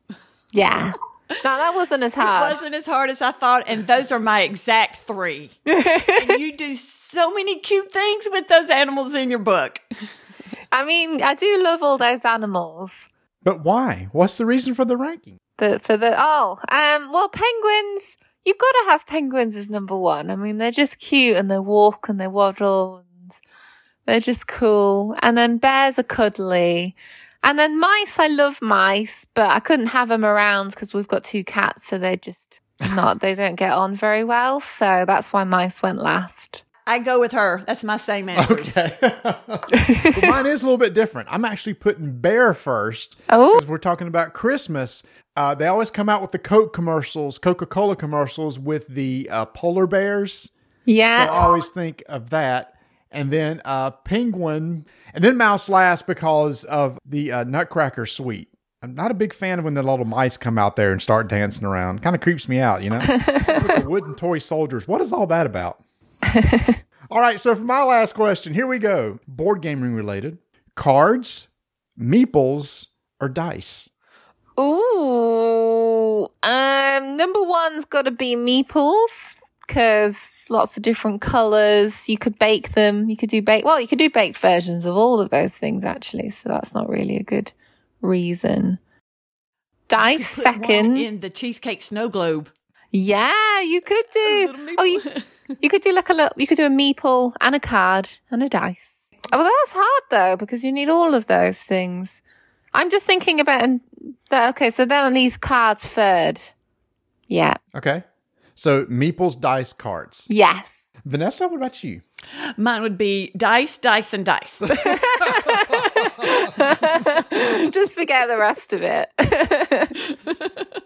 Yeah. <laughs> No, that wasn't as hard. It hard. wasn't as hard as I thought, and those are my exact three. <laughs> and you do so many cute things with those animals in your book. <laughs> I mean, I do love all those animals. But why? What's the reason for the ranking? The, for the, oh, um, well, penguins, you've got to have penguins as number one. I mean, they're just cute and they walk and they waddle and they're just cool. And then bears are cuddly. And then mice, I love mice, but I couldn't have them around because we've got two cats. So they're just <laughs> not, they don't get on very well. So that's why mice went last. I go with her. That's my same answers. Okay. <laughs> Well, mine is a little bit different. I'm actually putting bear first Oh, because we're talking about Christmas. Uh, they always come out with the Coke commercials, Coca Cola commercials with the uh, polar bears. Yeah. So I always think of that. And then uh, penguin, and then mouse last because of the uh, Nutcracker suite. I'm not a big fan of when the little mice come out there and start dancing around. Kind of creeps me out, you know? <laughs> The wooden toy soldiers. What is all that about? <laughs> all right, so for my last question, here we go. Board gaming related. Cards, meeples, or dice? Ooh, um, number one's got to be meeples because lots of different colors. You could bake them. You could do bake. Well, you could do baked versions of all of those things actually. So that's not really a good reason. Dice second. in the cheesecake snow globe. Yeah, you could do. Oh, you you could do like a little. You could do a meeple and a card and a dice. Oh, that's hard though because you need all of those things. I'm just thinking about that. Okay, so then these cards third. Yeah. Okay. So meeples, dice, cards. Yes. Vanessa, what about you? Mine would be dice, dice, and dice. <laughs> just forget the rest of it. <laughs>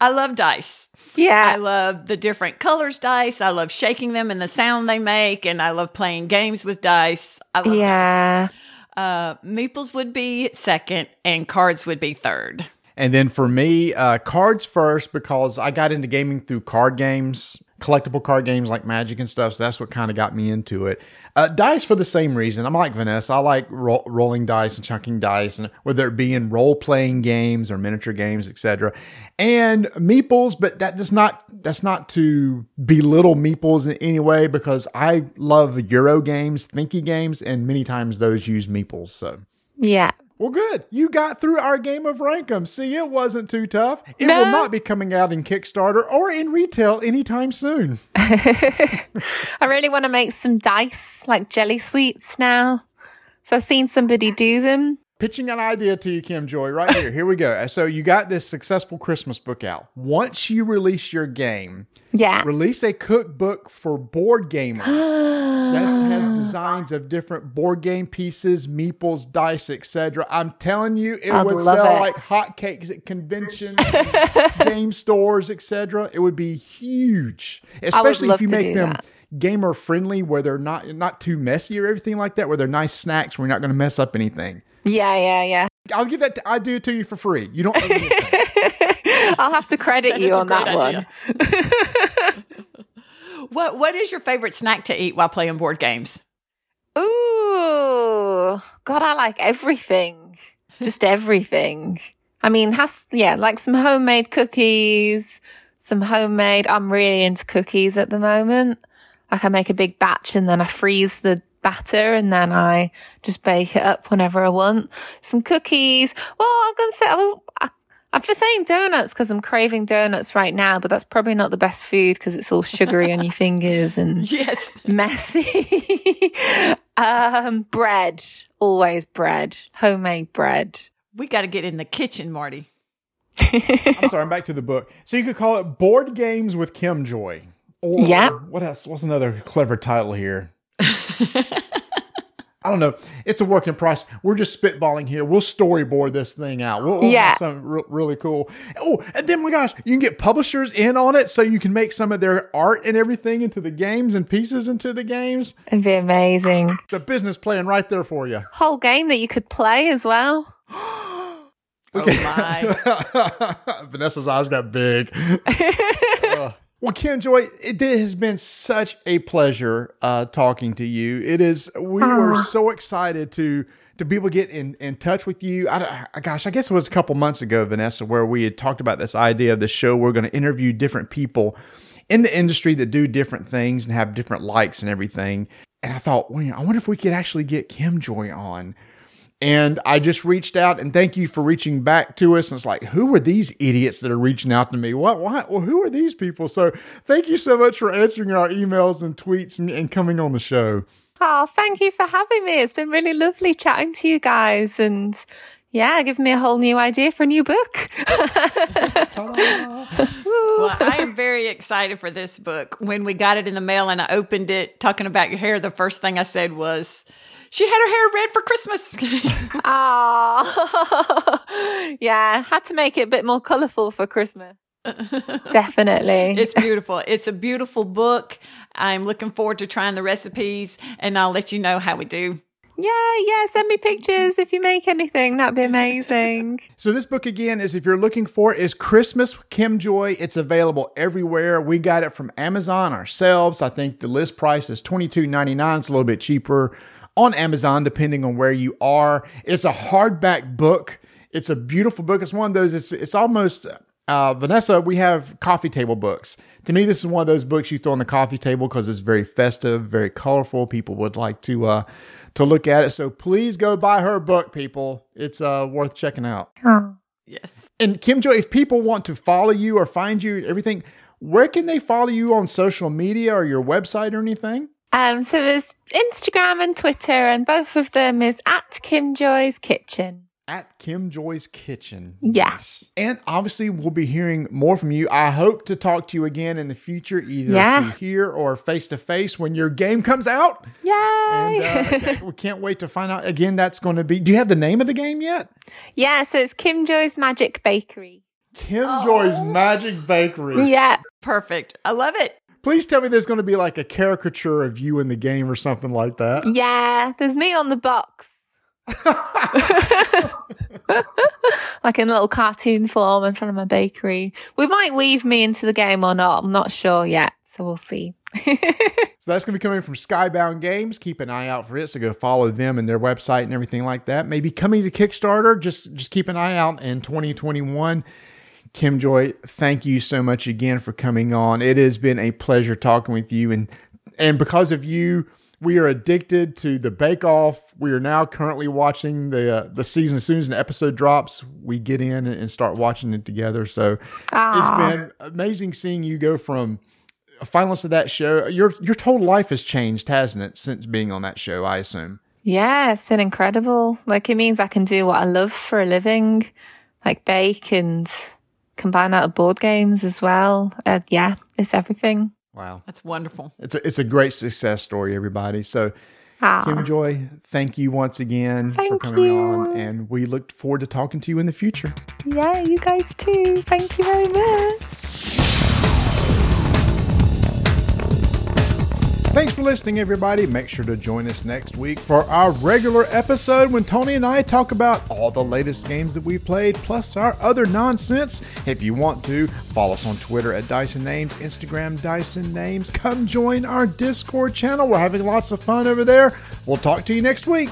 I love dice. Yeah. I love the different colors dice. I love shaking them and the sound they make, and I love playing games with dice. I love Yeah. Uh, meeples would be second, and cards would be third. And then for me, uh, cards first because I got into gaming through card games, collectible card games like Magic and stuff. So that's what kind of got me into it. Uh, dice for the same reason. I'm like Vanessa. I like ro- rolling dice and chunking dice, and whether it be in role playing games or miniature games, etc. And meeples, but that does not that's not to belittle meeples in any way because I love Euro games, thinky games, and many times those use meeples. So. Yeah. Well, good. You got through our game of Rankum. See, it wasn't too tough. It No. will not be coming out in Kickstarter or in retail anytime soon. <laughs> I really want to make some dice, like jelly sweets now. So I've seen somebody do them. Pitching an idea to you, Kim Joy, right here. Here we go. Uh, so, you got this successful Christmas book out. Once you release your game, Yeah. release a cookbook for board gamers. <gasps> that has designs of different board game pieces, meeples, dice, etc. I'm telling you, it I'd would sell it. like hotcakes at conventions, <laughs> game stores, etc. It would be huge, especially if you make them that. gamer friendly, where they're not not too messy or everything like that. Where they're nice snacks, where you're not going to mess up anything. Yeah, yeah, yeah. I'll give that. To, I do it to you for free. You don't. Owe me a thing. <laughs> I'll have to credit That you on that great one. <laughs> What What is your favorite snack to eat while playing board games? Ooh, God, I like everything. Just everything. I mean, has yeah, like some homemade cookies, some homemade. I'm really into cookies at the moment. Like I make a big batch and then I freeze the batter and then I just bake it up whenever I want. Some cookies. Well, I'm gonna say I was. I, I'm just saying donuts because I'm craving donuts right now, but that's probably not the best food because it's all sugary on your <laughs> fingers and Yes. messy. <laughs> um, bread, always bread, homemade bread. We got to get in the kitchen, Marty. <laughs> I'm sorry. I'm back to the book. So you could call it board games with Kim Joy, Or Yeah. What else? What's another clever title here? <laughs> I don't know. It's a work in process. We're just spitballing here. We'll storyboard this thing out. We'll, we'll Yeah. something re- really cool. Oh, and then my gosh, you can get publishers in on it, so you can make some of their art and everything into the games and pieces into the games. It'd be amazing. It's a business plan right there for you. Whole game that you could play as well. <gasps> Oh my. <laughs> Vanessa's eyes got big. <laughs> Uh, well, Kim Joy, it has been such a pleasure uh, talking to you. It is. We were so excited to to be able to get in, in touch with you. I, don't- gosh, I guess it was a couple months ago, Vanessa, where we had talked about this idea of the show. We're going to interview different people in the industry that do different things and have different likes and everything. And I thought, well, I wonder if we could actually get Kim Joy on. And I just reached out and thank you for reaching back to us. And it's like, who are these idiots that are reaching out to me? What, why? Well, who are these people? So thank you so much for answering our emails and tweets and, and coming on the show. Oh, thank you for having me. It's been really lovely chatting to you guys and yeah, giving me a whole new idea for a new book. <laughs> Well, I am very excited for this book. When we got it in the mail and I opened it, talking about your hair, the first thing I said was, "She had her hair red for Christmas." <laughs> Ah, <laughs> yeah, had to make it a bit more colourful for Christmas. <laughs> Definitely. it's beautiful. It's a beautiful book. I'm looking forward to trying the recipes, and I'll let you know how we do. yeah, yeah, send me pictures if you make anything. That'd be amazing. So this book again is if you're looking for it, is Christmas Kim Joy. It's available everywhere. We got it from Amazon ourselves. I think the list price is $22.99. It's a little bit cheaper on Amazon depending on where you are. It's a hardback book. It's a beautiful book. It's one of those. It's it's almost uh, Vanessa. We have coffee table books. To me, this is one of those books you throw on the coffee table because it's very festive, very colorful. People would like to uh, to look at it. So please go buy her book, people. It's uh, worth checking out. Yes. And Kim Joy, if people want to follow you or find you, everything, where can they follow you on social media or your website or anything? Um, so there's Instagram and Twitter, and both of them is at Kim Joy's Kitchen. At Kim Joy's Kitchen. Yes. And obviously, we'll be hearing more from you. I hope to talk to you again in the future, either Yeah. here or face to face when your game comes out. Yay! And uh, <laughs> we can't wait to find out. Again, that's going to be. Do you have the name of the game yet? yeah, so it's Kim Joy's Magic Bakery. Kim Joy's Magic Bakery. Yeah. Perfect. I love it. Please tell me there's going to be like a caricature of you in the game or something like that. Yeah, there's me on the box. <laughs> like in a little cartoon form in front of my bakery. We might weave me into the game or not. I'm not sure yet. So we'll see. <laughs> So that's going to be coming from Skybound Games. Keep an eye out for it. So go follow them and their website and everything like that. Maybe coming to Kickstarter. Just just keep an eye out in 2021. Kim Joy, thank you so much again for coming on. It has been a pleasure talking with you, and and because of you, we are addicted to the Bake Off. We are now currently watching the uh, the season. As soon as an episode drops, we get in and, start watching it together. So Ah. it's been amazing seeing you go from a finalist of that show. Your your total life has changed, hasn't it, since being on that show? I assume. Yeah, it's been incredible. Like it means I can do what I love for a living, like bake and combine that with board games as well. Uh, yeah, it's everything. Wow, That's wonderful. it's a it's a great success story, everybody. So. Ah. Kim Joy, thank you once again for coming you. on, and we look forward to talking to you in the future. Yeah, you guys too. Thank you very much. Thanks for listening, everybody. Make sure to join us next week for our regular episode when Tony and I talk about all the latest games that we've played, plus our other nonsense. If you want to, follow us on Twitter at Dyson Names, Instagram Dyson Names. Come join our Discord channel. We're having lots of fun over there. We'll talk to you next week.